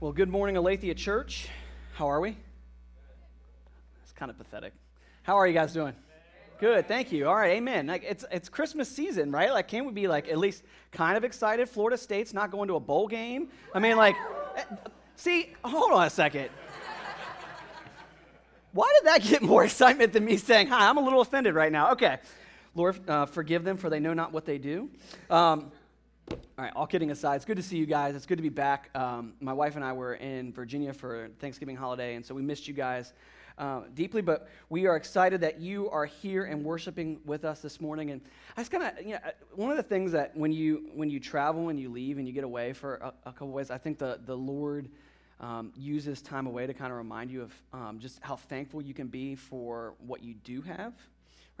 Well, good morning, Aletheia Church. How are we? It's kind of pathetic. How are you guys doing? Good, thank you. All right, amen. Like it's it's Christmas season, right? Like, can we be like at least kind of excited? Florida State's not going to a bowl game. I mean, like, eh, see, hold on a second. Why did that get more excitement than me saying hi? I'm a little offended right now. Okay, Lord, uh, forgive them for they know not what they do. Um, all right, all kidding aside, it's good to see you guys. It's good to be back. Um, my wife and I were in Virginia for Thanksgiving holiday, and so we missed you guys uh, deeply, but we are excited that you are here and worshiping with us this morning. And I just kind of, you know, one of the things that when you when you travel and you leave and you get away for a, a couple ways, I think the the Lord um, uses time away to kind of remind you of um, just how thankful you can be for what you do have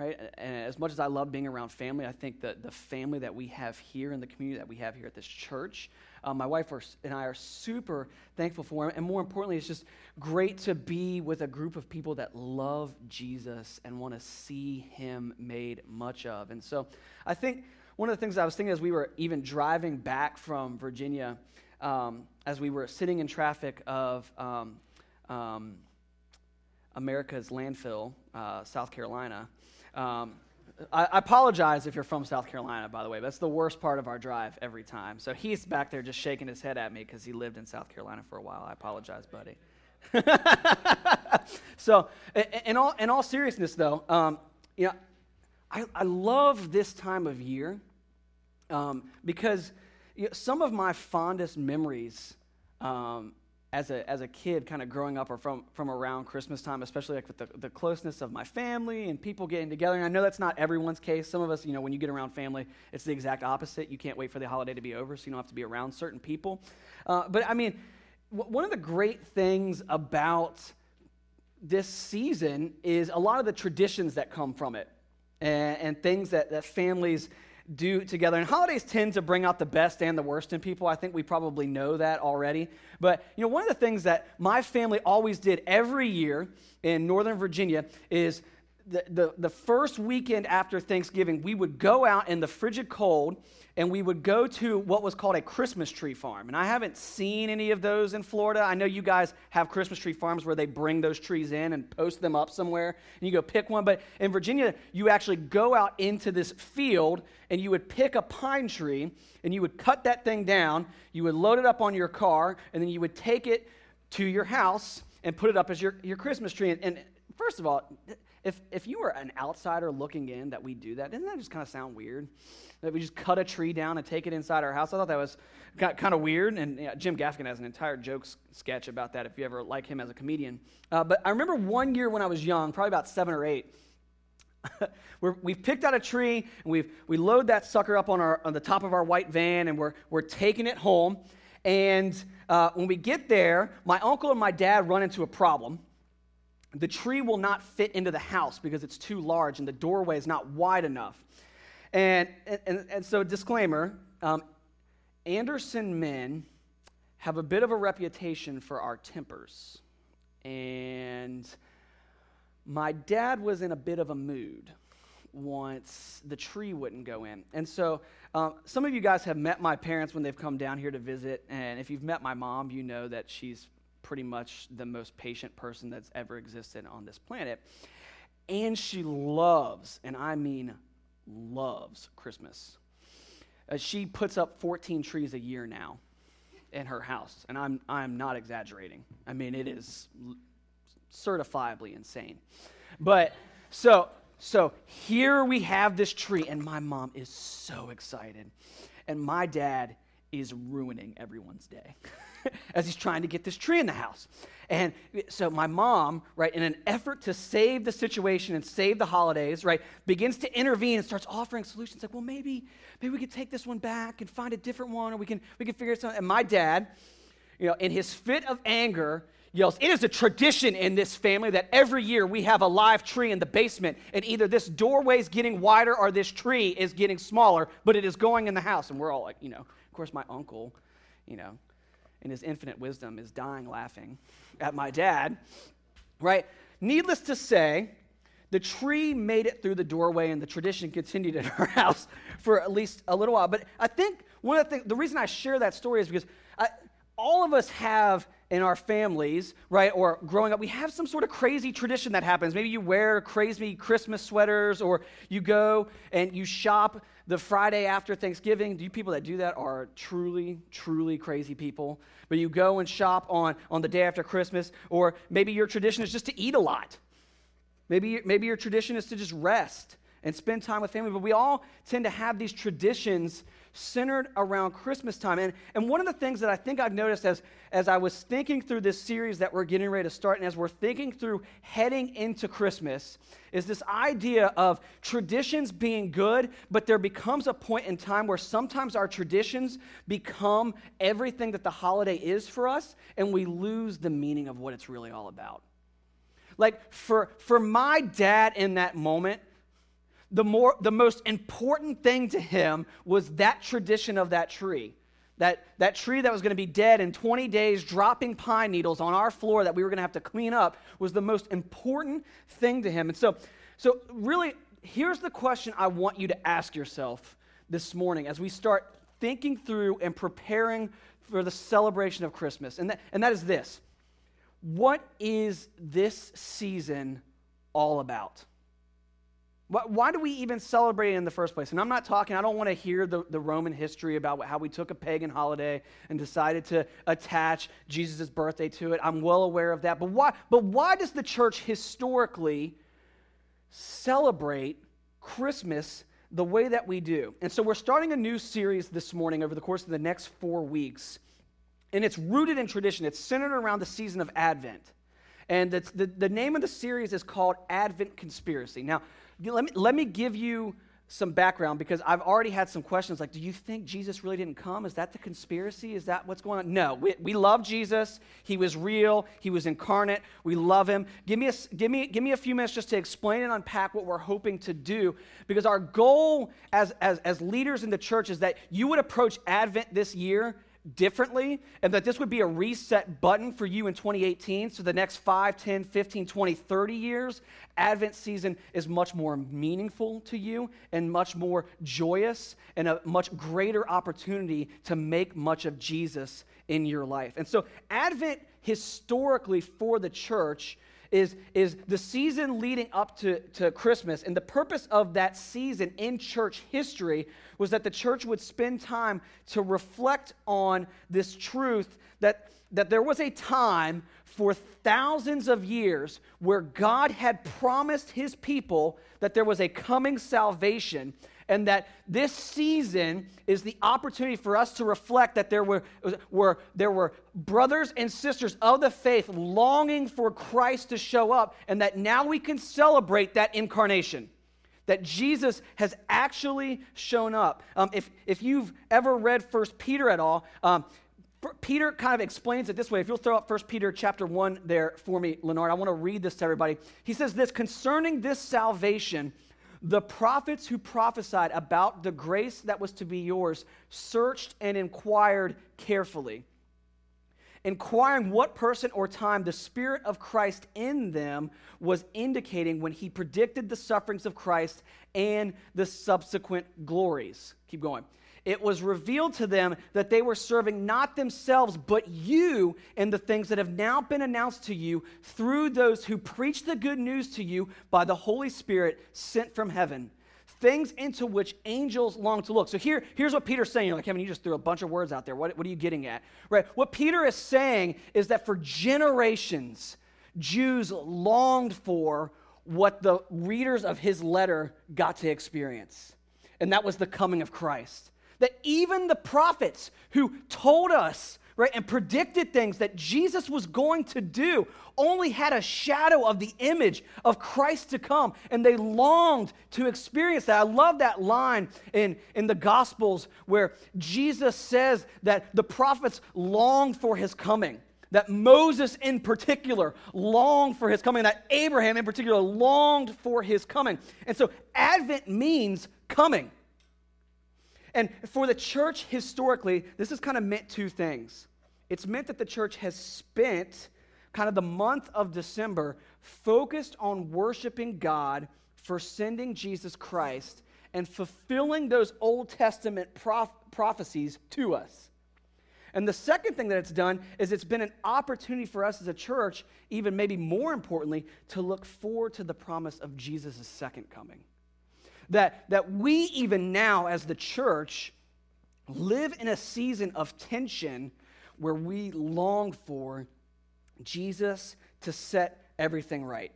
right? And as much as I love being around family, I think that the family that we have here in the community that we have here at this church, um, my wife and I are super thankful for. And more importantly, it's just great to be with a group of people that love Jesus and want to see him made much of. And so I think one of the things I was thinking as we were even driving back from Virginia, um, as we were sitting in traffic of um, um America's landfill, uh, South Carolina, um, I, apologize if you're from South Carolina, by the way. That's the worst part of our drive every time. So he's back there just shaking his head at me because he lived in South Carolina for a while. I apologize, buddy. so, in all, in all seriousness, though, um, you know, I, I love this time of year um, because you know, some of my fondest memories um, as a, as a kid kind of growing up or from, from around christmas time especially like with the, the closeness of my family and people getting together. And i know that's not everyone's case. Some of us you know when you get around family it's the exact opposite. You can't wait for the holiday to be over so you don't have to be around certain people. Uh, but i mean w- one of the great things about this season is a lot of the traditions that come from it and, and things that, that families do together. And holidays tend to bring out the best and the worst in people. I think we probably know that already. But, you know, one of the things that my family always did every year in Northern Virginia is the, the, the first weekend after Thanksgiving, we would go out in the frigid cold and we would go to what was called a Christmas tree farm. And I haven't seen any of those in Florida. I know you guys have Christmas tree farms where they bring those trees in and post them up somewhere, and you go pick one. But in Virginia, you actually go out into this field and you would pick a pine tree and you would cut that thing down, you would load it up on your car, and then you would take it to your house and put it up as your, your Christmas tree. And, and first of all, if, if you were an outsider looking in that we do that, doesn't that just kind of sound weird? that we just cut a tree down and take it inside our house. I thought that was kind of weird. And Jim Gaffigan has an entire joke sketch about that if you ever like him as a comedian. Uh, but I remember one year when I was young, probably about seven or eight. we have picked out a tree and we've, we load that sucker up on, our, on the top of our white van and we're, we're taking it home. And uh, when we get there, my uncle and my dad run into a problem. The tree will not fit into the house because it's too large and the doorway is not wide enough. And, and, and so, disclaimer um, Anderson men have a bit of a reputation for our tempers. And my dad was in a bit of a mood once the tree wouldn't go in. And so, um, some of you guys have met my parents when they've come down here to visit. And if you've met my mom, you know that she's pretty much the most patient person that's ever existed on this planet. And she loves, and I mean loves Christmas. Uh, she puts up 14 trees a year now in her house, and I'm, I'm not exaggerating. I mean, it is certifiably insane. But so, so here we have this tree, and my mom is so excited. And my dad is ruining everyone's day as he's trying to get this tree in the house. And so my mom, right, in an effort to save the situation and save the holidays, right, begins to intervene and starts offering solutions like, well, maybe, maybe we could take this one back and find a different one, or we can we can figure out. And my dad, you know, in his fit of anger, yells, It is a tradition in this family that every year we have a live tree in the basement, and either this doorway is getting wider or this tree is getting smaller, but it is going in the house. And we're all like, you know, of course, my uncle, you know, in his infinite wisdom, is dying laughing at my dad, right? Needless to say, the tree made it through the doorway and the tradition continued in our house for at least a little while. But I think one of the things, the reason I share that story is because I, all of us have in our families, right, or growing up, we have some sort of crazy tradition that happens. Maybe you wear crazy Christmas sweaters, or you go and you shop the Friday after Thanksgiving. You people that do that are truly, truly crazy people. But you go and shop on, on the day after Christmas, or maybe your tradition is just to eat a lot. Maybe, maybe your tradition is to just rest and spend time with family. But we all tend to have these traditions centered around Christmas time. And, and one of the things that I think I've noticed as, as I was thinking through this series that we're getting ready to start, and as we're thinking through heading into Christmas, is this idea of traditions being good, but there becomes a point in time where sometimes our traditions become everything that the holiday is for us, and we lose the meaning of what it's really all about. Like for, for my dad in that moment, the, more, the most important thing to him was that tradition of that tree. That, that tree that was going to be dead in 20 days, dropping pine needles on our floor that we were going to have to clean up, was the most important thing to him. And so, so really, here's the question I want you to ask yourself this morning as we start thinking through and preparing for the celebration of Christmas. And that, and that is this What is this season all about? Why do we even celebrate it in the first place? And I'm not talking, I don't want to hear the, the Roman history about how we took a pagan holiday and decided to attach Jesus' birthday to it. I'm well aware of that. But why, but why does the church historically celebrate Christmas the way that we do? And so we're starting a new series this morning over the course of the next four weeks. And it's rooted in tradition, it's centered around the season of Advent. And the, the, the name of the series is called Advent Conspiracy. Now, let me, let me give you some background because I've already had some questions like, do you think Jesus really didn't come? Is that the conspiracy? Is that what's going on? No, we, we love Jesus. He was real. He was incarnate. We love him. Give me, a, give, me, give me a few minutes just to explain and unpack what we're hoping to do because our goal as, as, as leaders in the church is that you would approach Advent this year differently and that this would be a reset button for you in 2018 so the next 5 10 15 20 30 years advent season is much more meaningful to you and much more joyous and a much greater opportunity to make much of jesus in your life. And so advent historically for the church is, is the season leading up to, to Christmas. And the purpose of that season in church history was that the church would spend time to reflect on this truth that, that there was a time for thousands of years where God had promised his people that there was a coming salvation and that this season is the opportunity for us to reflect that there were, were, there were brothers and sisters of the faith longing for Christ to show up, and that now we can celebrate that incarnation. That Jesus has actually shown up. Um, if, if you've ever read First Peter at all, um, Peter kind of explains it this way. If you'll throw up 1 Peter chapter 1 there for me, Leonard, I want to read this to everybody. He says this concerning this salvation, the prophets who prophesied about the grace that was to be yours searched and inquired carefully, inquiring what person or time the Spirit of Christ in them was indicating when he predicted the sufferings of Christ and the subsequent glories. Keep going it was revealed to them that they were serving not themselves, but you and the things that have now been announced to you through those who preach the good news to you by the Holy Spirit sent from heaven. Things into which angels long to look. So here, here's what Peter's saying. You're like, Kevin, you just threw a bunch of words out there. What, what are you getting at? Right? What Peter is saying is that for generations, Jews longed for what the readers of his letter got to experience. And that was the coming of Christ that even the prophets who told us, right, and predicted things that Jesus was going to do only had a shadow of the image of Christ to come, and they longed to experience that. I love that line in, in the Gospels where Jesus says that the prophets longed for his coming that Moses in particular longed for his coming, that Abraham in particular longed for his coming. And so Advent means coming. And for the church historically, this has kind of meant two things. It's meant that the church has spent kind of the month of December focused on worshiping God for sending Jesus Christ and fulfilling those Old Testament prof- prophecies to us. And the second thing that it's done is it's been an opportunity for us as a church, even maybe more importantly, to look forward to the promise of Jesus' second coming. That, that we, even now as the church, live in a season of tension where we long for Jesus to set everything right.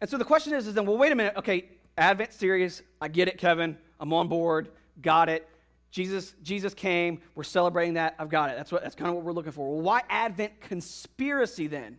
And so the question is, is then, well, wait a minute. Okay, Advent series, I get it, Kevin. I'm on board. Got it. Jesus, Jesus came. We're celebrating that. I've got it. That's, what, that's kind of what we're looking for. Well, why Advent conspiracy then?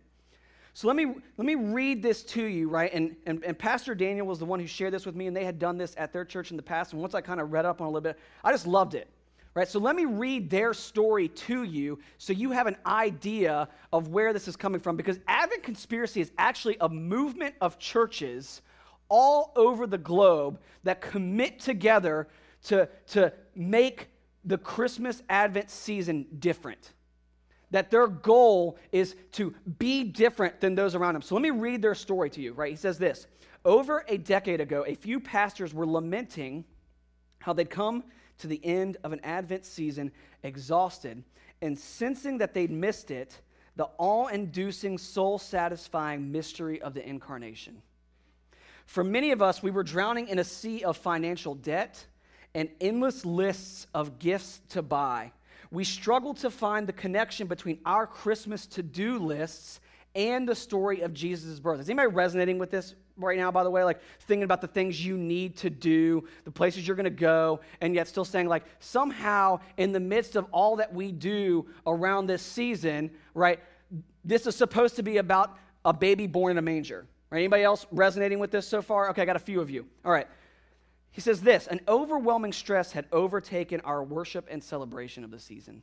So let me, let me read this to you, right? And, and, and Pastor Daniel was the one who shared this with me, and they had done this at their church in the past. And once I kind of read up on a little bit, I just loved it. Right? So let me read their story to you so you have an idea of where this is coming from because Advent Conspiracy is actually a movement of churches all over the globe that commit together to, to make the Christmas Advent season different. That their goal is to be different than those around them. So let me read their story to you, right? He says this Over a decade ago, a few pastors were lamenting how they'd come to the end of an Advent season exhausted and sensing that they'd missed it, the awe inducing, soul satisfying mystery of the incarnation. For many of us, we were drowning in a sea of financial debt and endless lists of gifts to buy. We struggle to find the connection between our Christmas to do lists and the story of Jesus' birth. Is anybody resonating with this right now, by the way? Like thinking about the things you need to do, the places you're going to go, and yet still saying, like, somehow in the midst of all that we do around this season, right, this is supposed to be about a baby born in a manger. Right? Anybody else resonating with this so far? Okay, I got a few of you. All right. He says this an overwhelming stress had overtaken our worship and celebration of the season.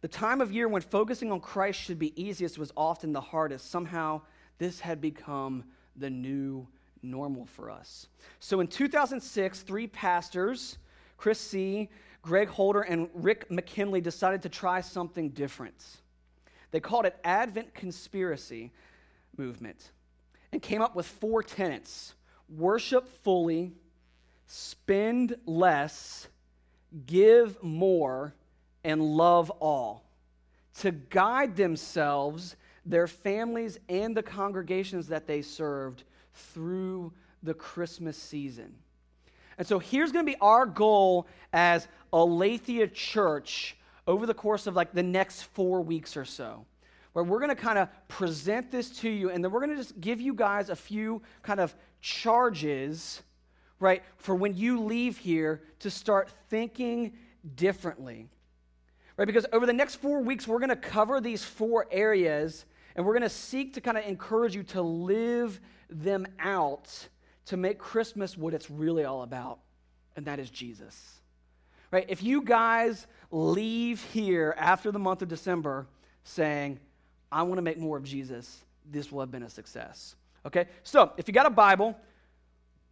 The time of year when focusing on Christ should be easiest was often the hardest. Somehow, this had become the new normal for us. So in 2006, three pastors, Chris Seay, Greg Holder, and Rick McKinley, decided to try something different. They called it Advent Conspiracy Movement and came up with four tenets worship fully, spend less, give more, and love all. To guide themselves, their families, and the congregations that they served through the Christmas season. And so here's going to be our goal as Aletheia Church over the course of like the next four weeks or so where we're going to kind of present this to you and then we're going to just give you guys a few kind of charges, right, for when you leave here to start thinking differently. Right? Because over the next four weeks, we're going to cover these four areas and we're going to seek to kind of encourage you to live them out to make Christmas what it's really all about, and that is Jesus. Right? If you guys leave here after the month of December saying, I want to make more of Jesus, this will have been a success. Okay? So, if you got a Bible,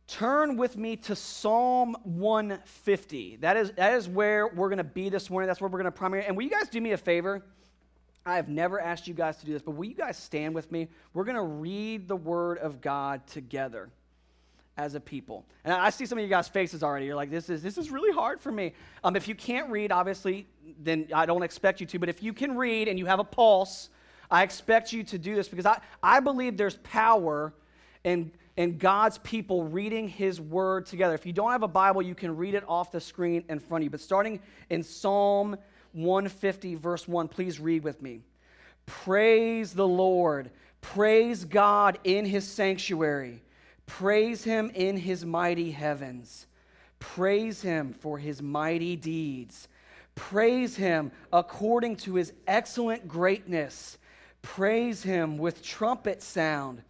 turn with me to Psalm 150. That is, that is where we're going to be this morning. That's where we're going to primarily. And will you guys do me a favor? I have never asked you guys to do this, but will you guys stand with me? We're going to read the Word of God together as a people. And I see some of you guys' faces already. You're like, this is, this is really hard for me. Um, if you can't read, obviously, then I don't expect you to. But if you can read and you have a pulse, I expect you to do this because I, I believe there's power in, in God's people reading His Word together. If you don't have a Bible, you can read it off the screen in front of you. But starting in Psalm 150, verse 1, please read with me. Praise the Lord. Praise God in His sanctuary. Praise Him in His mighty heavens. Praise Him for His mighty deeds. Praise Him according to His excellent greatness Praise him with trumpet sound.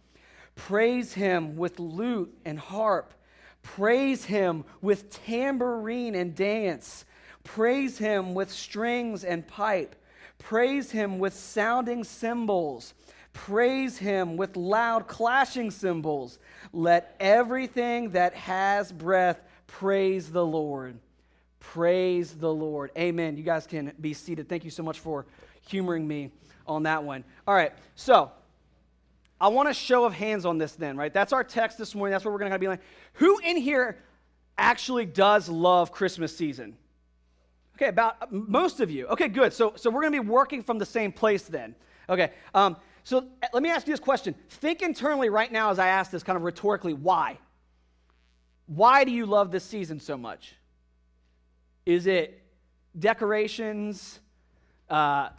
Praise him with lute and harp. Praise him with tambourine and dance. Praise him with strings and pipe. Praise him with sounding cymbals. Praise him with loud clashing cymbals. Let everything that has breath praise the Lord. Praise the Lord. Amen. You guys can be seated. Thank you so much for humoring me on that one. All right, so I want a show of hands on this then, right? That's our text this morning. That's what we're going to be like. Who in here actually does love Christmas season? Okay, about most of you. Okay, good. So, so we're going to be working from the same place then. Okay, um, so uh, let me ask you this question. Think internally right now as I ask this kind of rhetorically why? Why do you love this season so much? Is it decorations, uh,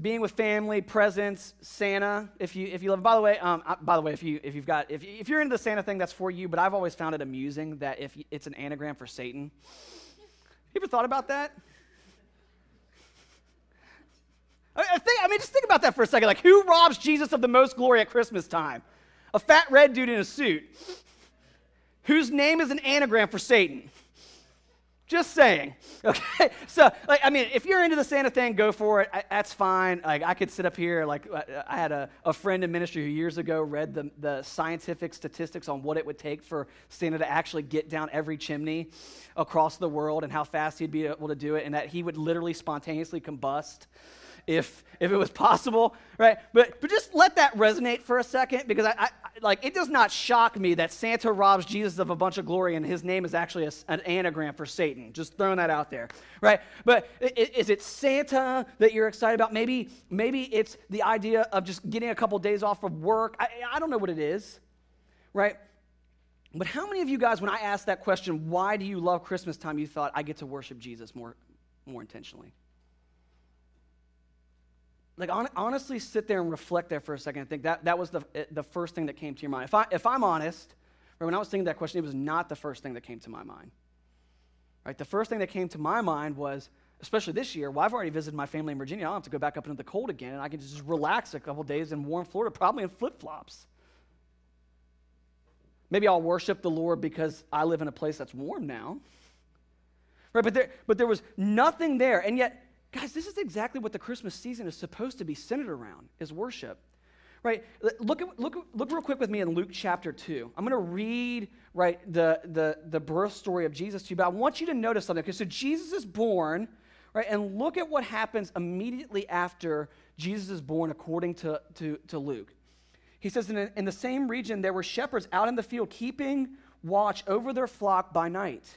being with family, presents, Santa? If you if you love, by the way, um, by the way, if you if you've got if if you're into the Santa thing, that's for you. But I've always found it amusing that if it's an anagram for Satan. You ever thought about that? I, think, I mean, just think about that for a second. Like, who robs Jesus of the most glory at Christmas time? A fat red dude in a suit whose name is an anagram for Satan. Just saying. Okay. So, like, I mean, if you're into the Santa thing, go for it. I, that's fine. Like, I could sit up here. Like, uh, I had a, a friend in ministry who years ago read the, the scientific statistics on what it would take for Santa to actually get down every chimney across the world and how fast he'd be able to do it, and that he would literally spontaneously combust if if it was possible, right? But but just let that resonate for a second because I, I like it does not shock me that Santa robs Jesus of a bunch of glory and his name is actually a, an anagram for Satan. Just throwing that out there, right? But is it Santa that you're excited about? Maybe maybe it's the idea of just getting a couple days off of work. I, I don't know what it is, right? But how many of you guys, when I asked that question, why do you love Christmas time, you thought I get to worship Jesus more more intentionally? Like on, honestly sit there and reflect there for a second and think that that was the, eh, the first thing that came to your mind. If, I, if i'm honest right, when i was thinking that question it was not the first thing that came to my mind. Right the first thing that came to my mind was especially this year well i've already visited my family in virginia. I don't have to go back up into the cold again and i can just relax a couple days in warm florida probably in flip-flops. Maybe i'll worship the lord because i live in a place that's warm now. Right but there, but there was nothing there. And yet Guys, this is exactly what the Christmas season is supposed to be centered around, is worship. Right? Look, look, look real quick with me in Luke chapter 2. I'm going to read, right, the, the, the birth story of Jesus to you, but I want you to notice something. Okay, so Jesus is born, right, and look at what happens immediately after Jesus is born according to, to, to Luke. He says, in, in the same region, there were shepherds out in the field keeping watch over their flock by night.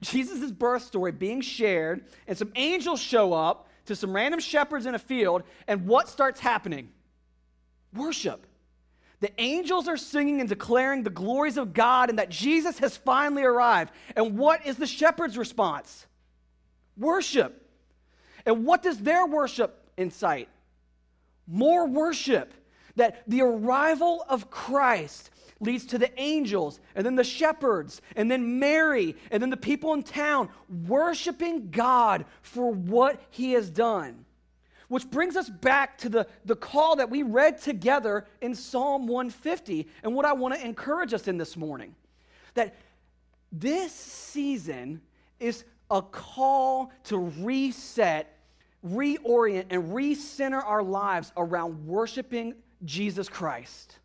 Jesus' birth story being shared, and some angels show up to some random shepherds in a field, and what starts happening? Worship. The angels are singing and declaring the glories of God and that Jesus has finally arrived. And what is the shepherd's response? Worship. And what does their worship incite? More worship. That the arrival of Christ leads to the angels, and then the shepherds, and then Mary, and then the people in town worshiping God for what he has done. Which brings us back to the, the call that we read together in Psalm 150, and what I want to encourage us in this morning. That this season is a call to reset, reorient, and recenter our lives around worshiping Jesus Christ.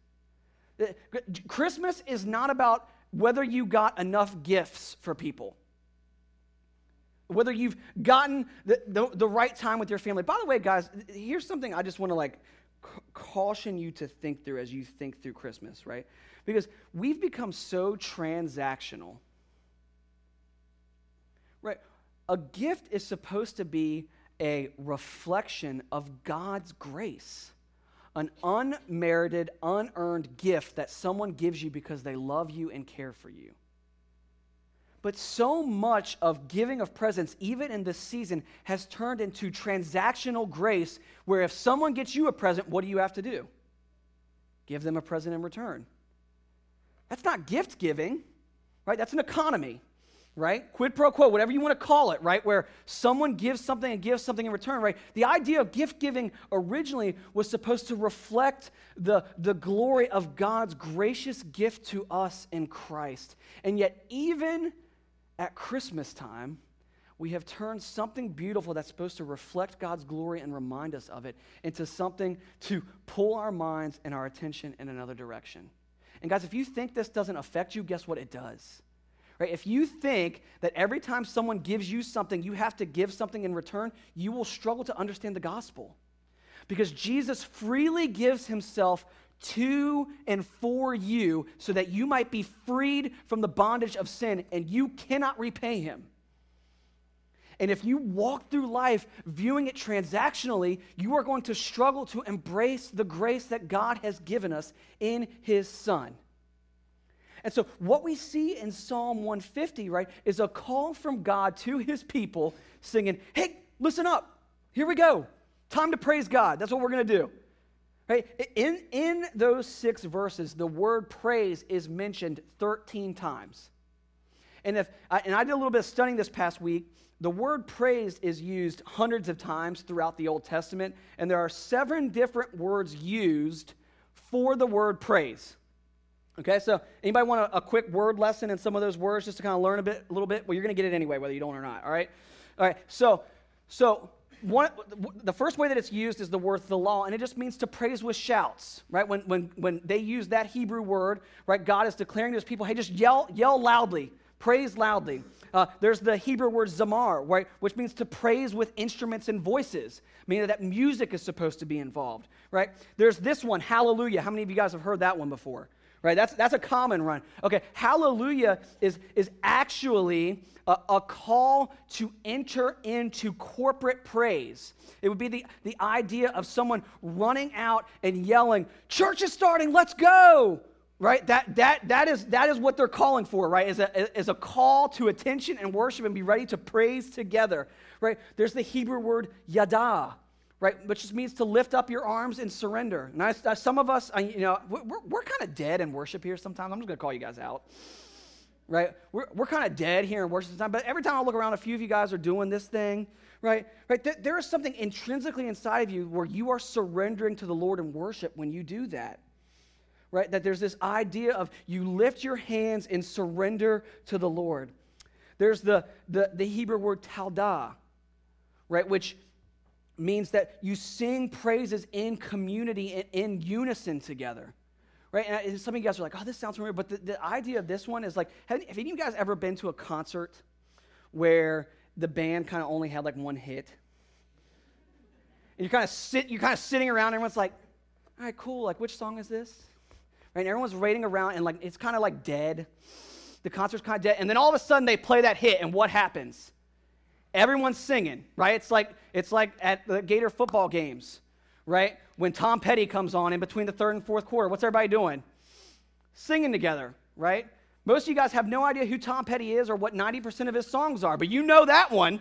Christmas is not about whether you got enough gifts for people, whether you've gotten the, the, the, right time with your family. By the way, guys, here's something I just want to like caution you to think through as you think through Christmas, right? Because we've become so transactional. Right? A gift is supposed to be a reflection of God's grace, an unmerited, unearned gift that someone gives you because they love you and care for you. But so much of giving of presents, even in this season, has turned into transactional grace where if someone gets you a present, what do you have to do? Give them a present in return. That's not gift giving, right? That's an economy, right? Quid pro quo, whatever you want to call it, right? Where someone gives something and gives something in return, right? The idea of gift giving originally was supposed to reflect the, the glory of God's gracious gift to us in Christ. And yet, even at Christmas time, we have turned something beautiful that's supposed to reflect God's glory and remind us of it into something to pull our minds and our attention in another direction. And guys, if you think this doesn't affect you, guess what? It does. Right? If you think that every time someone gives you something, you have to give something in return, you will struggle to understand the gospel. Because Jesus freely gives himself to and for you so that you might be freed from the bondage of sin and you cannot repay him. And if you walk through life viewing it transactionally, you are going to struggle to embrace the grace that God has given us in his Son. And so, what we see in Psalm 150, right, is a call from God to his people singing, Hey, listen up. Here we go. Time to praise God. That's what we're going to do. Right? In, in those six verses, the word praise is mentioned 13 times. And, if, and I did a little bit of studying this past week. The word praise is used hundreds of times throughout the Old Testament, and there are seven different words used for the word praise. Okay, so anybody want a, a quick word lesson in some of those words just to kind of learn a bit, a little bit? Well, you're going to get it anyway, whether you don't or not. All right, all right. So, so one, the first way that it's used is the word the law, and it just means to praise with shouts, right? When, when, when they use that Hebrew word, right, God is declaring to his people, hey, just yell, yell loudly, praise loudly. Uh, there's the Hebrew word zamar, right, which means to praise with instruments and voices, meaning that music is supposed to be involved, right? There's this one, hallelujah. How many of you guys have heard that one before? Right? That's, that's a common run. Okay, hallelujah is, is actually a, a, call to enter into corporate praise. It would be the, the idea of someone running out and yelling, Church is starting, let's go! Right? That, that, that, is, that is what they're calling for, right? Is a, is a call to attention and worship and be ready to praise together, right? There's the Hebrew word yada, right? Which just means to lift up your arms and surrender. And I, I, some of us, I, you know, we're, we're kind of dead in worship here sometimes. I'm just going to call you guys out, right? We're, we're kind of dead here in worship sometimes. But every time I look around, a few of you guys are doing this thing, right? Right? There, is something intrinsically inside of you where you are surrendering to the Lord in worship when you do that. Right? That there's this idea of you lift your hands and surrender to the Lord. There's the, the, the Hebrew word talda, right? Which means that you sing praises in community and in unison together. Right? And some of you guys are like, oh, this sounds familiar. But the, the idea of this one is like, have, have any of you guys ever been to a concert where the band kind of only had like one hit? And you're kind of sit, you're kind of sitting around, and everyone's like, all right, cool. Like, which song is this? Right? And everyone's waiting around, and like it's kind of like dead. The concert's kind of dead, and then all of a sudden they play that hit, and what happens? Everyone's singing, right? It's like, it's like at the Gator football games, right? When Tom Petty comes on in between the third and fourth quarter, what's everybody doing? Singing together, right? Most of you guys have no idea who Tom Petty is or what 90% of his songs are, but you know that one,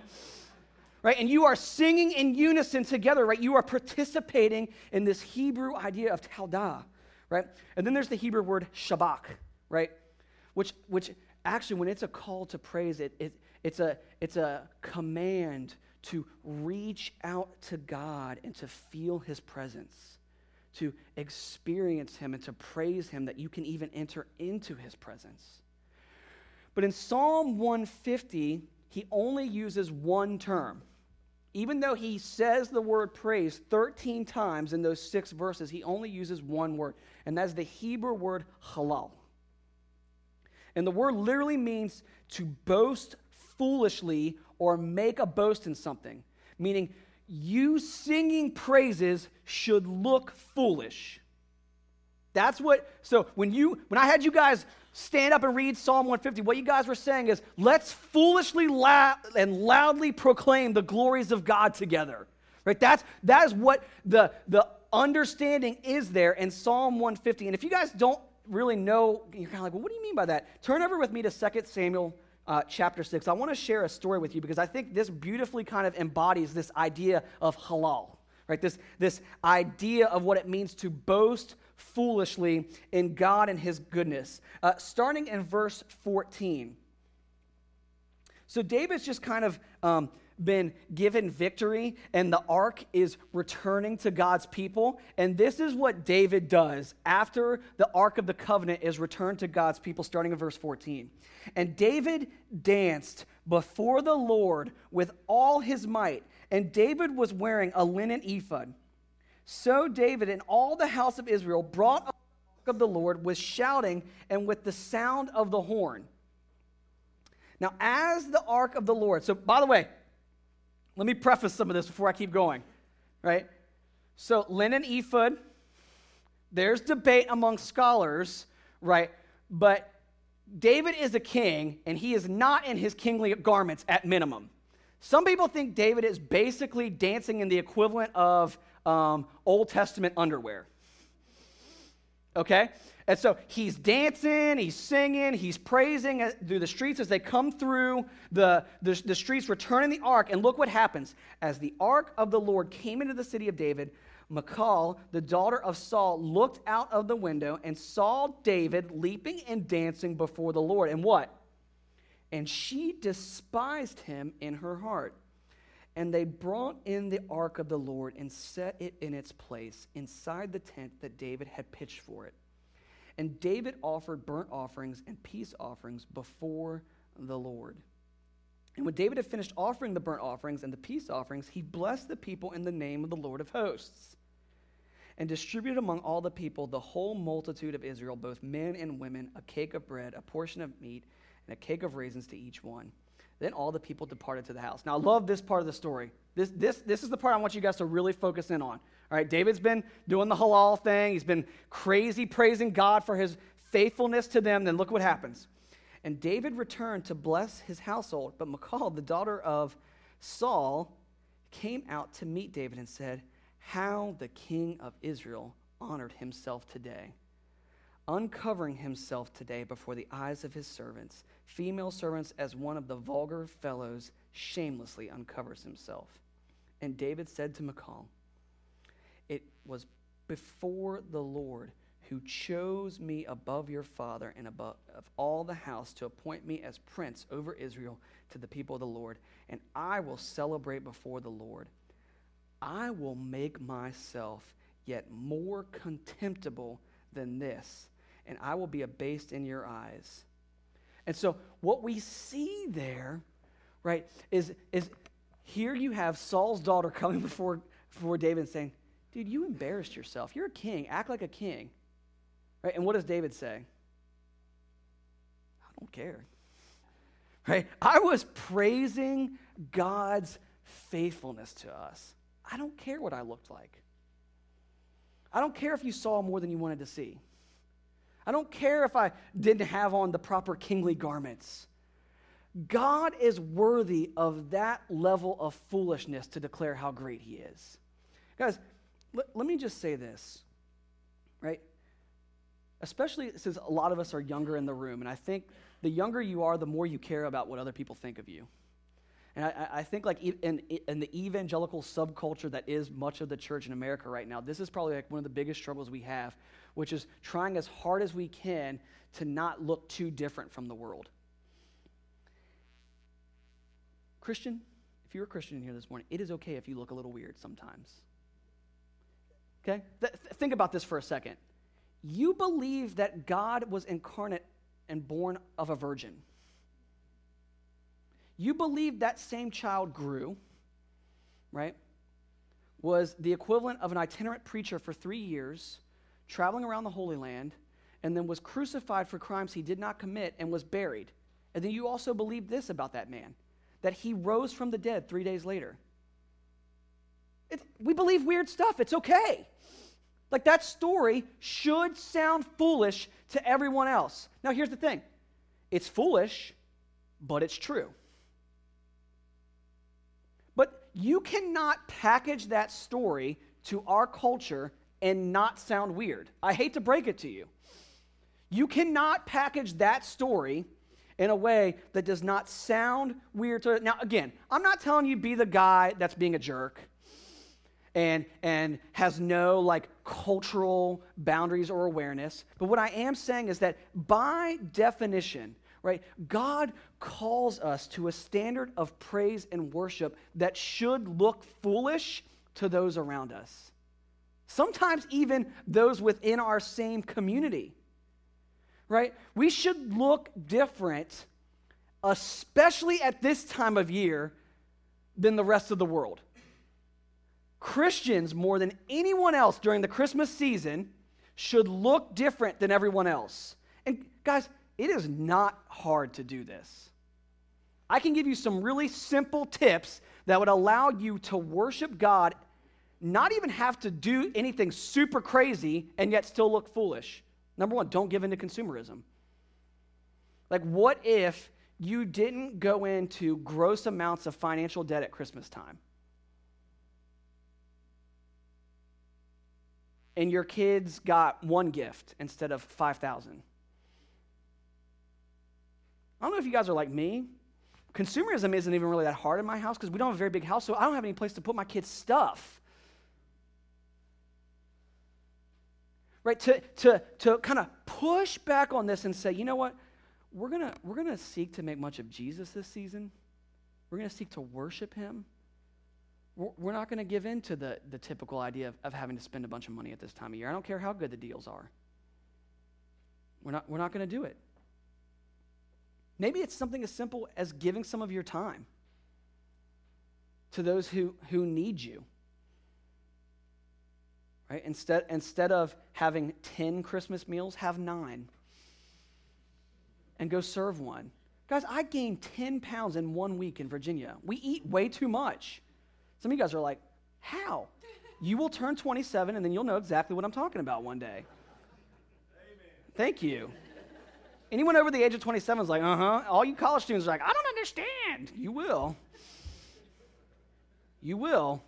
right? And you are singing in unison together, right? You are participating in this Hebrew idea of talda, right? And then there's the Hebrew word shabach, right? Which, which actually, when it's a call to praise, it, it, it's a, it's a command to reach out to God and to feel his presence, to experience him and to praise him that you can even enter into his presence. But in Psalm 150, he only uses one term. Even though he says the word praise 13 times in those six verses, he only uses one word, and that's the Hebrew word halal. And the word literally means to boast foolishly or make a boast in something. Meaning, you singing praises should look foolish. That's what, so when you, when I had you guys stand up and read Psalm 150, what you guys were saying is, let's foolishly la- and loudly proclaim the glories of God together. Right? That's, that is what the, the understanding is there in Psalm 150. And if you guys don't really know, you're kind of like, well, what do you mean by that? Turn over with me to 2 Samuel uh, chapter 6. I want to share a story with you because I think this beautifully kind of embodies this idea of halal, right? This, this idea of what it means to boast foolishly in God and his goodness. Uh, starting in verse 14. So David's just kind of um, been given victory, and the ark is returning to God's people. And this is what David does after the ark of the covenant is returned to God's people, starting in verse 14. And David danced before the Lord with all his might, and David was wearing a linen ephod. So David and all the house of Israel brought up the ark of the Lord with shouting and with the sound of the horn. Now, as the ark of the Lord, so by the way, let me preface some of this before I keep going, right? So, linen ephod, there's debate among scholars, right? But David is a king, and he is not in his kingly garments at minimum. Some people think David is basically dancing in the equivalent of um, Old Testament underwear. Okay? And so he's dancing, he's singing, he's praising through the streets as they come through the, the, the, streets, returning the ark. And look what happens. As the ark of the Lord came into the city of David, Michal, the daughter of Saul, looked out of the window and saw David leaping and dancing before the Lord. And what? And she despised him in her heart. And they brought in the ark of the Lord and set it in its place inside the tent that David had pitched for it. And David offered burnt offerings and peace offerings before the Lord. And when David had finished offering the burnt offerings and the peace offerings, he blessed the people in the name of the Lord of hosts and distributed among all the people, the whole multitude of Israel, both men and women, a cake of bread, a portion of meat, and a cake of raisins to each one. Then all the people departed to the house. Now, I love this part of the story. This, this, this is the part I want you guys to really focus in on. All right, David's been doing the halal thing. He's been crazy praising God for his faithfulness to them. Then look what happens. And David returned to bless his household. But Michal, the daughter of Saul, came out to meet David and said, How the king of Israel honored himself today uncovering himself today before the eyes of his servants, female servants, as one of the vulgar fellows shamelessly uncovers himself. And David said to Michal, It was before the Lord who chose me above your father and above of all the house to appoint me as prince over Israel to the people of the Lord, and I will celebrate before the Lord. I will make myself yet more contemptible than this and I will be abased in your eyes. And so, what we see there, right, is, is here you have Saul's daughter coming before, before David saying, Dude, you embarrassed yourself. You're a king. Act like a king. Right? And what does David say? I don't care. Right? I was praising God's faithfulness to us. I don't care what I looked like. I don't care if you saw more than you wanted to see. I don't care if I didn't have on the proper kingly garments. God is worthy of that level of foolishness to declare how great he is. Guys, let, let me just say this, right? Especially since a lot of us are younger in the room, and I think the younger you are, the more you care about what other people think of you. And I, I, think, like in, in the evangelical subculture that is much of the church in America right now, this is probably like one of the biggest struggles we have which is trying as hard as we can to not look too different from the world. Christian, if you're a Christian here this morning, it is okay if you look a little weird sometimes. Okay? Th- think about this for a second. You believe that God was incarnate and born of a virgin. You believe that same child grew, right? Was the equivalent of an itinerant preacher for three years traveling around the Holy Land, and then was crucified for crimes he did not commit and was buried. And then you also believe this about that man that he rose from the dead three days later. It, we believe weird stuff. It's okay. Like that story should sound foolish to everyone else. Now, here's the thing it's foolish, but it's true. But you cannot package that story to our culture and not sound weird. I hate to break it to you. You cannot package that story in a way that does not sound weird to now again i'm not telling you be the guy that's being a jerk and and has no like cultural boundaries or awareness but what i am saying is that by definition right god calls us to a standard of praise and worship that should look foolish to those around us sometimes even those within our same community right? We should look different, especially at this time of year, than the rest of the world. Christians, more than anyone else during the Christmas season, should look different than everyone else. And guys, it is not hard to do this. I can give you some really simple tips that would allow you to worship God, not even have to do anything super crazy, and yet still look foolish. Number one, don't give in to consumerism. Like, what if you didn't go into gross amounts of financial debt at Christmas time? And your kids got one gift instead of 5,000. I don't know if you guys are like me. Consumerism isn't even really that hard in my house because we don't have a very big house, so I don't have any place to put my kids' stuff. Right? To, to, to kind of push back on this and say, you know what? We're going we're gonna seek to make much of Jesus this season. We're going to seek to worship him. We're, we're not going to give in to the, the typical idea of, of having to spend a bunch of money at this time of year. I don't care how good the deals are. We're not, we're not going to do it. Maybe it's something as simple as giving some of your time to those who, who need you. Right? Instead, instead of having 10 Christmas meals, have nine and go serve one. Guys, I gained 10 pounds in one week in Virginia. We eat way too much. Some of you guys are like, how? You will turn 27 and then you'll know exactly what I'm talking about one day. Amen. Thank you. Anyone over the age of 27 is like, uh huh. All you college students are like, I don't understand. You will. You will.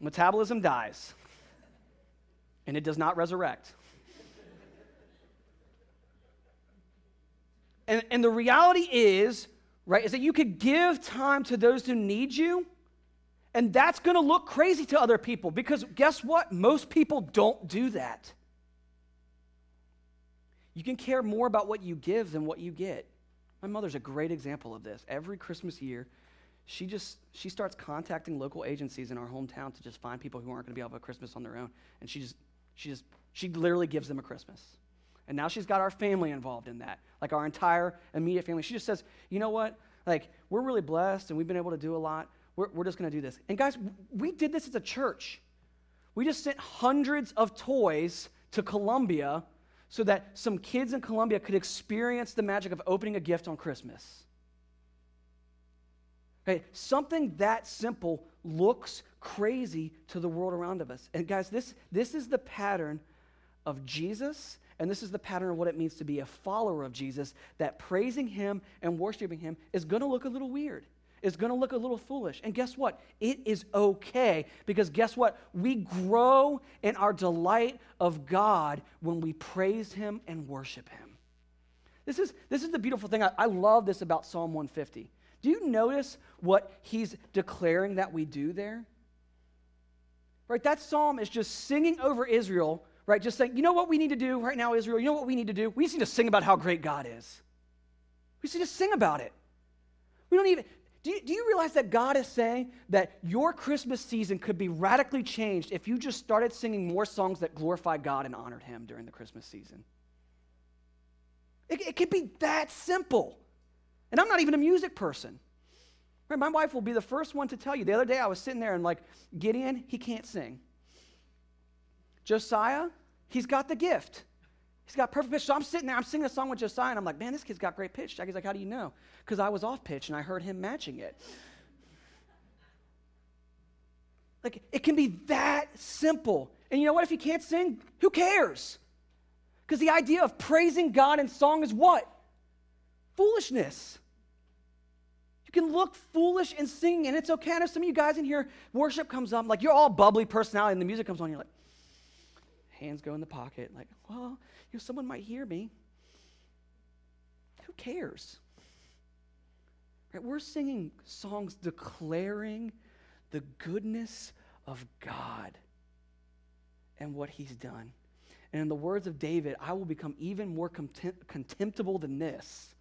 Metabolism dies and it does not resurrect. and, and the reality is, right, is that you could give time to those who need you, and that's to look crazy to other people because guess what? Most people don't do that. You can care more about what you give than what you get. My mother's a great example of this. Every Christmas year, she just she starts contacting local agencies in our hometown to just find people who aren't going to be able to have a Christmas on their own, and she just she just, she literally gives them a Christmas. And now she's got our family involved in that, like our entire immediate family. She just says, you know what? Like, we're really blessed and we've been able to do a lot. We're, we're just going to do this. And guys, we did this as a church. We just sent hundreds of toys to Colombia so that some kids in Colombia could experience the magic of opening a gift on Christmas. Okay, something that simple looks crazy to the world around of us. And guys, this, this is the pattern of Jesus, and this is the pattern of what it means to be a follower of Jesus, that praising him and worshiping him is going to look a little weird. It's going to look a little foolish. And guess what? It is okay because guess what? We grow in our delight of God when we praise him and worship him. This is, this is the beautiful thing. I, I love this about Psalm 150. Do you notice what he's declaring that we do there? Right? That psalm is just singing over Israel, right? Just saying, you know what we need to do right now, Israel? You know what we need to do? We just need to sing about how great God is. We just need to sing about it. We don't even. Do you, do you realize that God is saying that your Christmas season could be radically changed if you just started singing more songs that glorified God and honored Him during the Christmas season? It, it could be that simple. And I'm not even a music person. Right, my wife will be the first one to tell you. The other day I was sitting there and like, Gideon, he can't sing. Josiah, he's got the gift. He's got perfect pitch. So I'm sitting there, I'm singing a song with Josiah, and I'm like, man, this kid's got great pitch. Jackie's like, how do you know? Because I was off pitch and I heard him matching it. Like, it can be that simple. And you know what? If you can't sing, who cares? Because the idea of praising God in song is what? Foolishness. You can look foolish and sing, and it's okay. I know some of you guys in here, worship comes up, like you're all bubbly personality, and the music comes on, you're like, hands go in the pocket, like, well, you know, someone might hear me. Who cares? Right? We're singing songs declaring the goodness of God and what He's done. And in the words of David, I will become even more contemptible than this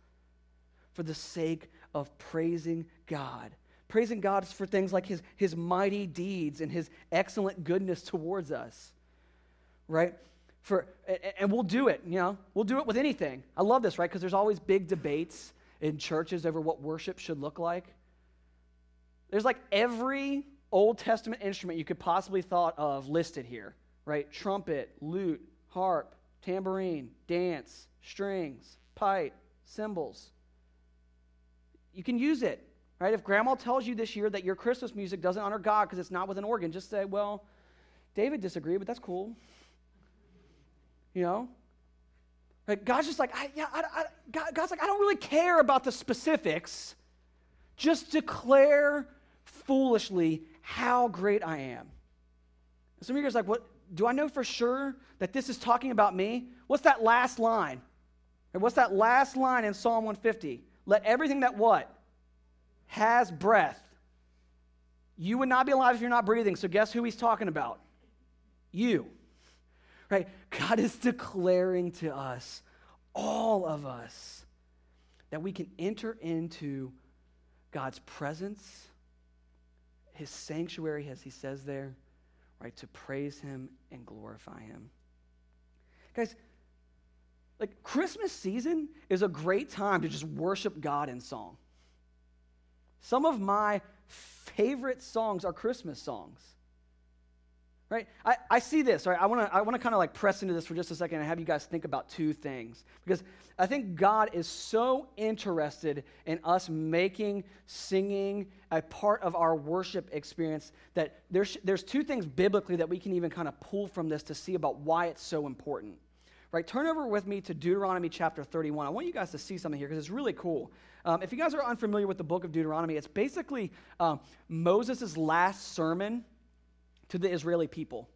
for the sake of praising God. Praising God for things like his, his mighty deeds and his excellent goodness towards us, right? For, and we'll do it, you know, we'll do it with anything. I love this, right? Because there's always big debates in churches over what worship should look like. There's like every Old Testament instrument you could possibly thought of listed here, right? Trumpet, lute, harp, tambourine, dance, strings, pipe, cymbals. You can use it, right? If grandma tells you this year that your Christmas music doesn't honor God because it's not with an organ, just say, well, David disagreed, but that's cool. You know? Like God's just like, I, yeah, I, I, God, God's like, I don't really care about the specifics. Just declare foolishly how great I am. Some of you guys are like, what? Do I know for sure that this is talking about me? What's that last line? What's that last line in Psalm 150? Let everything that what? Has breath. You would not be alive if you're not breathing. So guess who he's talking about? You. Right? God is declaring to us, all of us, that we can enter into God's presence, his sanctuary, as he says there, right, to praise him and glorify him. Guys, like Christmas season is a great time to just worship God in song. Some of my favorite songs are Christmas songs. Right? I, I see this, right? I want to I wanna kind of like press into this for just a second and have you guys think about two things. Because I think God is so interested in us making singing a part of our worship experience that there's, there's two things biblically that we can even kind of pull from this to see about why it's so important. Right? Turn over with me to Deuteronomy chapter 31. I want you guys to see something here because it's really cool. Um, if you guys are unfamiliar with the book of Deuteronomy, it's basically um, Moses' last sermon to the Israeli people.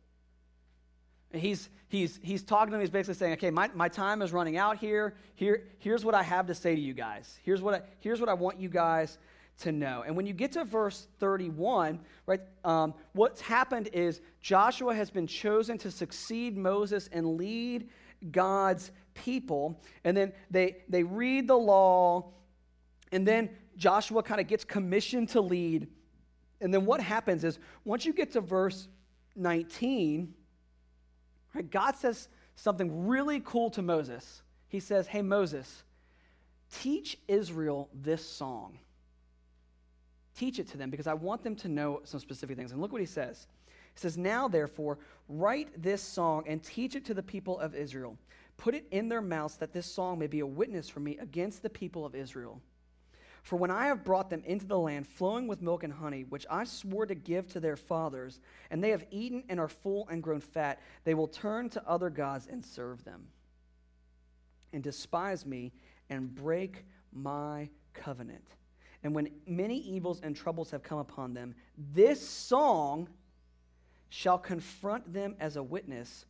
And he's, he's, he's talking to them, he's basically saying, okay, my, my time is running out here. here. Here's what I have to say to you guys. Here's what I, here's what I want you guys to know. And when you get to verse 31, right, um, what's happened is Joshua has been chosen to succeed Moses and lead God's people. And then they, they read the law, and then Joshua kind of gets commissioned to lead. And then what happens is once you get to verse 19, right, God says something really cool to Moses. He says, Hey, Moses, teach Israel this song. Teach it to them because I want them to know some specific things. And look what he says. He says, Now, therefore, write this song and teach it to the people of Israel. Put it in their mouths that this song may be a witness for me against the people of Israel. For when I have brought them into the land flowing with milk and honey, which I swore to give to their fathers, and they have eaten and are full and grown fat, they will turn to other gods and serve them, and despise me and break my covenant. And when many evils and troubles have come upon them, this song shall confront them as a witness,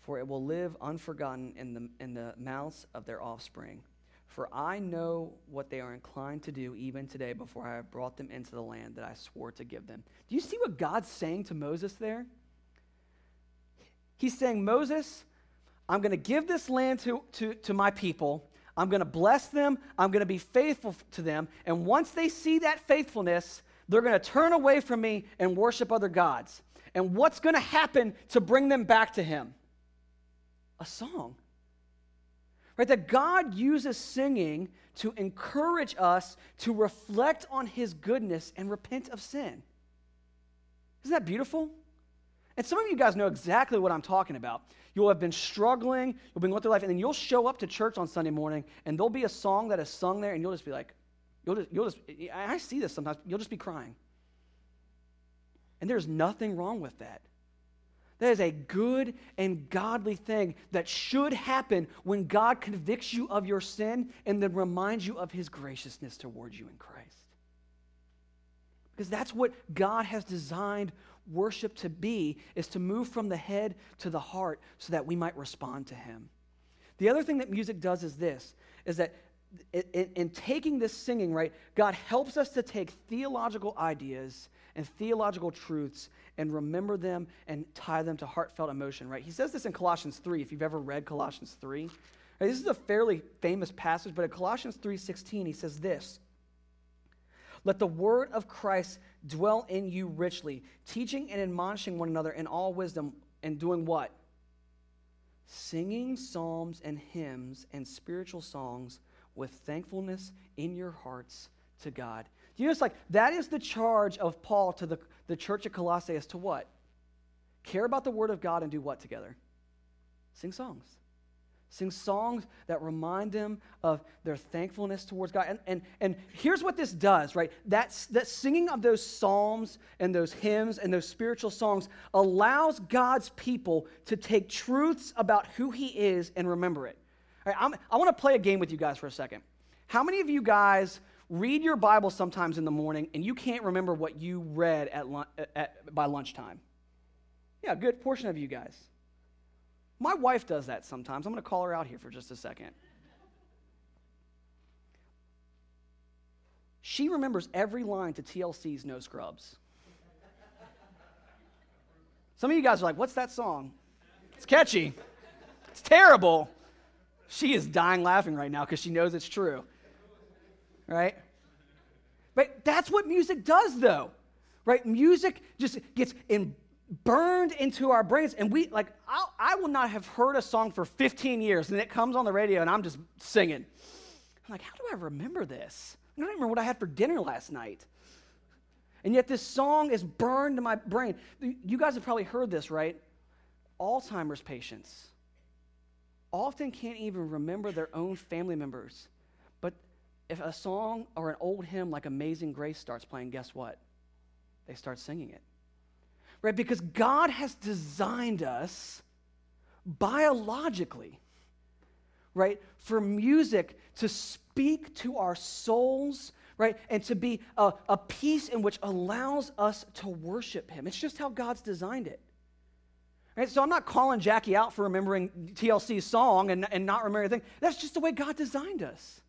for it will live unforgotten in the, in the mouths of their offspring. For I know what they are inclined to do even today before I have brought them into the land that I swore to give them. Do you see what God's saying to Moses there? He's saying, Moses, I'm going to give this land to, to, to my people. I'm going to bless them. I'm going to be faithful to them. And once they see that faithfulness, they're going to turn away from me and worship other gods. And what's going to happen to bring them back to Him? A song. Right? That God uses singing to encourage us to reflect on His goodness and repent of sin. Isn't that beautiful? And some of you guys know exactly what I'm talking about. You'll have been struggling, you'll be going through life, and then you'll show up to church on Sunday morning, and there'll be a song that is sung there, and you'll just be like, you'll just, you'll just I see this sometimes, you'll just be crying. And there's nothing wrong with that. That is a good and godly thing that should happen when God convicts you of your sin and then reminds you of his graciousness towards you in Christ. Because that's what God has designed worship to be is to move from the head to the heart so that we might respond to him. The other thing that music does is this is that in, in, taking this singing, right, God helps us to take theological ideas and theological truths and remember them and tie them to heartfelt emotion, right? He says this in Colossians 3, if you've ever read Colossians 3. Right, this is a fairly famous passage, but in Colossians 3:16, he says this. Let the word of Christ dwell in you richly, teaching and admonishing one another in all wisdom, and doing what? Singing psalms and hymns and spiritual songs with thankfulness in your hearts to God. You know, it's like that is the charge of Paul to the, the church at Colossae as to what? Care about the word of God and do what together? Sing songs. Sing songs that remind them of their thankfulness towards God. And, and, and here's what this does, right? That's, that singing of those psalms and those hymns and those spiritual songs allows God's people to take truths about who He is and remember it. All right, i want to play a game with you guys for a second. How many of you guys read your Bible sometimes in the morning and you can't remember what you read at, at, by lunchtime? Yeah, good portion of you guys. My wife does that sometimes. I'm going to call her out here for just a second. She remembers every line to TLC's No Scrubs. Some of you guys are like, what's that song? It's catchy. It's terrible. She is dying laughing right now because she knows it's true. Right? But that's what music does, though. Right? Music just gets in, burned into our brains. And we, like, I'll, I will not have heard a song for 15 years, and it comes on the radio, and I'm just singing. I'm like, how do I remember this? I don't remember what I had for dinner last night. And yet, this song is burned in my brain. You guys have probably heard this, right? Alzheimer's patients often can't even remember their own family members. If a song or an old hymn like Amazing Grace starts playing, guess what? They start singing it. Right? Because God has designed us biologically, right, for music to speak to our souls, right, and to be a, a piece in which allows us to worship Him. It's just how God's designed it. Right? So I'm not calling Jackie out for remembering TLC's song and, and not remembering anything. That's just the way God designed us.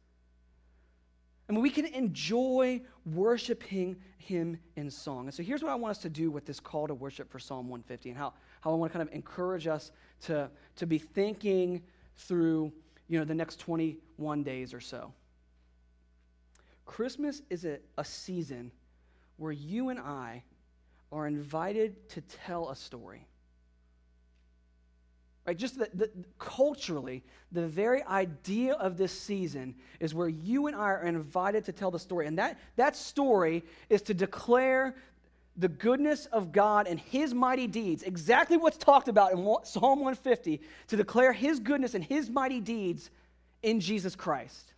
Mean, we can enjoy worshiping Him in song. And so here's what I want us to do with this call to worship for Psalm 150 and how, how I want to kind of encourage us to, to be thinking through you know, the next 21 days or so. Christmas is a, a season where you and I are invited to tell a story. Right? Just the, the, culturally, the very idea of this season is where you and I are invited to tell the story. And that, that story is to declare the goodness of God and his mighty deeds, exactly what's talked about in Psalm 150, to declare his goodness and his mighty deeds in Jesus Christ.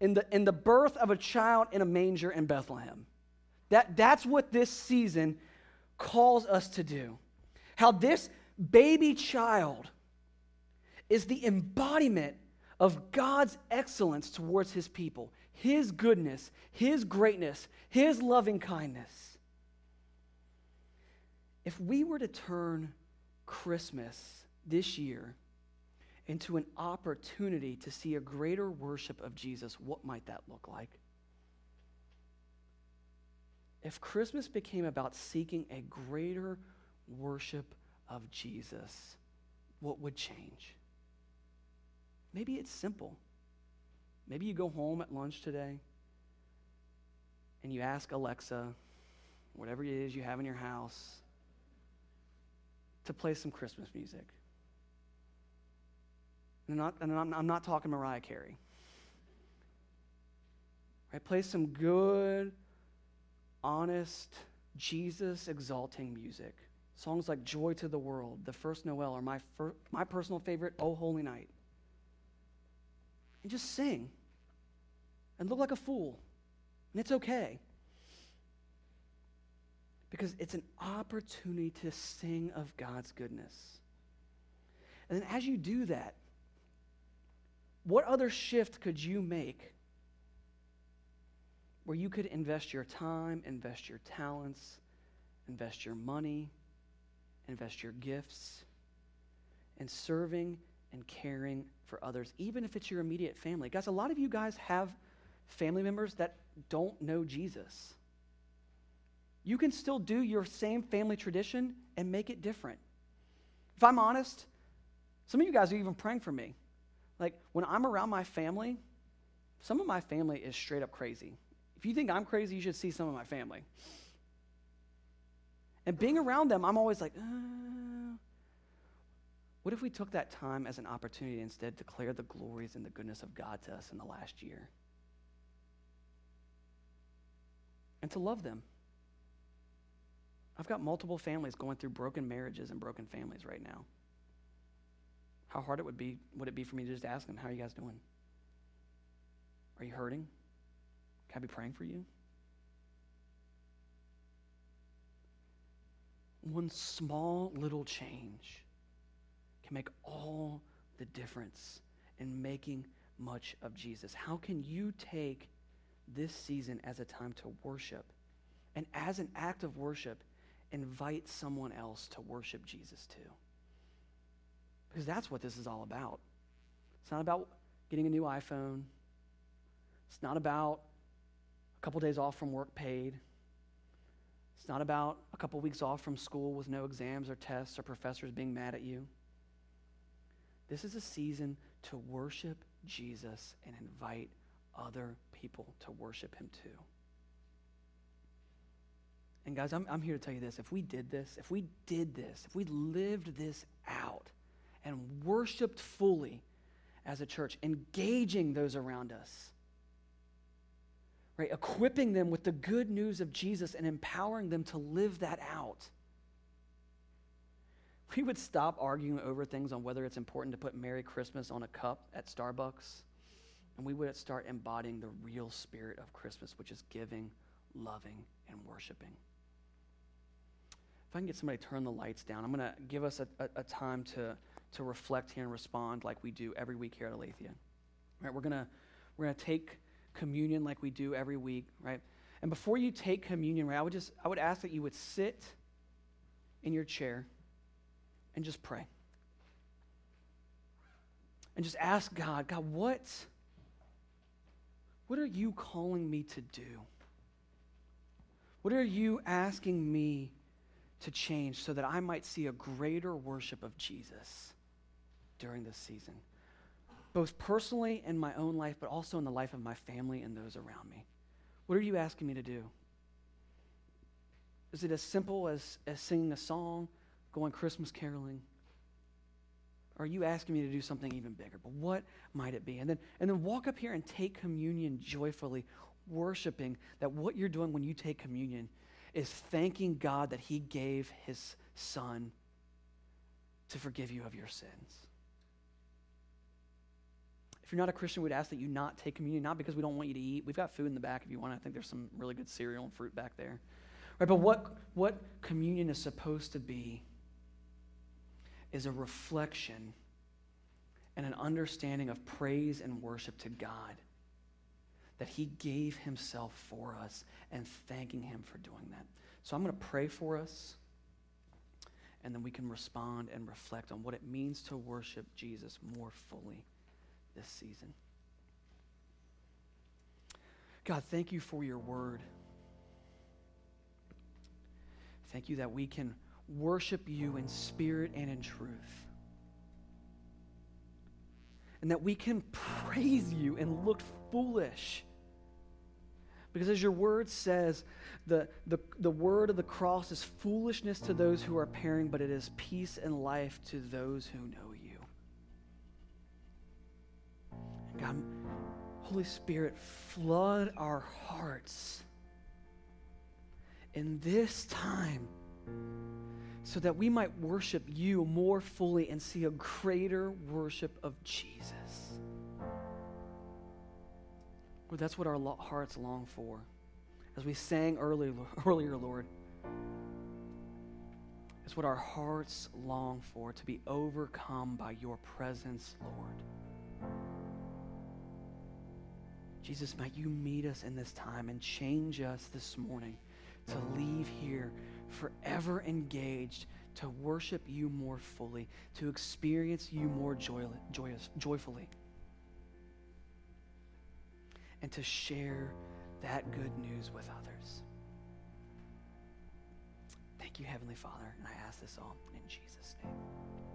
In the, in the birth of a child in a manger in Bethlehem. That, that's what this season calls us to do. How this baby child is the embodiment of God's excellence towards his people, his goodness, his greatness, his loving kindness. If we were to turn Christmas this year into an opportunity to see a greater worship of Jesus, what might that look like? If Christmas became about seeking a greater worship of Jesus, what would change? Maybe it's simple. Maybe you go home at lunch today and you ask Alexa, whatever it is you have in your house, to play some Christmas music. And, not, and I'm, I'm not talking Mariah Carey. Right? Play some good, honest, Jesus exalting music. Songs like Joy to the World, The First Noel, or my, fir- my personal favorite, Oh Holy Night. And just sing and look like a fool. And it's okay. because it's an opportunity to sing of God's goodness. And then as you do that, what other shift could you make where you could invest your time, invest your talents, invest your money, invest your gifts in serving and caring for others, even if it's your immediate family? Guys, a lot of you guys have family members that don't know Jesus. You can still do your same family tradition and make it different. If I'm honest, some of you guys are even praying for me. Like when I'm around my family, some of my family is straight up crazy. If you think I'm crazy, you should see some of my family. And being around them, I'm always like, uh, what if we took that time as an opportunity instead to declare the glories and the goodness of God to us in the last year? And to love them. I've got multiple families going through broken marriages and broken families right now. How hard it would be would it be for me to just ask them, how are you guys doing? Are you hurting? Can I be praying for you? One small little change can make all the difference in making much of Jesus. How can you take this season as a time to worship and as an act of worship, invite someone else to worship Jesus too? Because that's what this is all about. It's not about getting a new iPhone. It's not about a couple days off from work paid. It's not about a couple weeks off from school with no exams or tests or professors being mad at you. This is a season to worship Jesus and invite other people to worship him too. And guys, I'm, I'm here to tell you this. If we did this, if we did this, if we lived this out, and worshiped fully as a church, engaging those around us, right? Equipping them with the good news of Jesus and empowering them to live that out. We would stop arguing over things on whether it's important to put Merry Christmas on a cup at Starbucks, and we would start embodying the real spirit of Christmas, which is giving, loving, and worshiping. If I can get somebody to turn the lights down, I'm going to give us a, a, a time to to reflect here and respond like we do every week here at Aletheia. Right? We're gonna we're gonna take communion like we do every week, right? And before you take communion, right, I would just I would ask that you would sit in your chair and just pray. And just ask God, God, what what are you calling me to do? What are you asking me to change so that I might see a greater worship of Jesus? during this season, both personally in my own life, but also in the life of my family and those around me. What are you asking me to do? Is it as simple as, as singing a song, going Christmas caroling? Or are you asking me to do something even bigger? But what might it be? And then, and then walk up here and take communion joyfully, worshiping that what you're doing when you take communion is thanking God that He gave His Son to forgive you of your sins. If you're not a Christian, we'd ask that you not take communion, not because we don't want you to eat. We've got food in the back if you want. I think there's some really good cereal and fruit back there. Right, but what, what communion is supposed to be is a reflection and an understanding of praise and worship to God. That He gave Himself for us and thanking Him for doing that. So I'm going to pray for us, and then we can respond and reflect on what it means to worship Jesus more fully this season. God, thank you for your word. Thank you that we can worship you in spirit and in truth. And that we can praise you and look foolish. Because as your word says, the, the, the word of the cross is foolishness to those who are perishing, but it is peace and life to those who know God, Holy Spirit, flood our hearts in this time so that we might worship you more fully and see a greater worship of Jesus. Lord, that's what our hearts long for. As we sang earlier, earlier Lord, That's what our hearts long for, to be overcome by your presence, Lord. Jesus, might you meet us in this time and change us this morning to leave here forever engaged to worship you more fully, to experience you more joy, joyous, joyfully, and to share that good news with others. Thank you, Heavenly Father, and I ask this all in Jesus' name.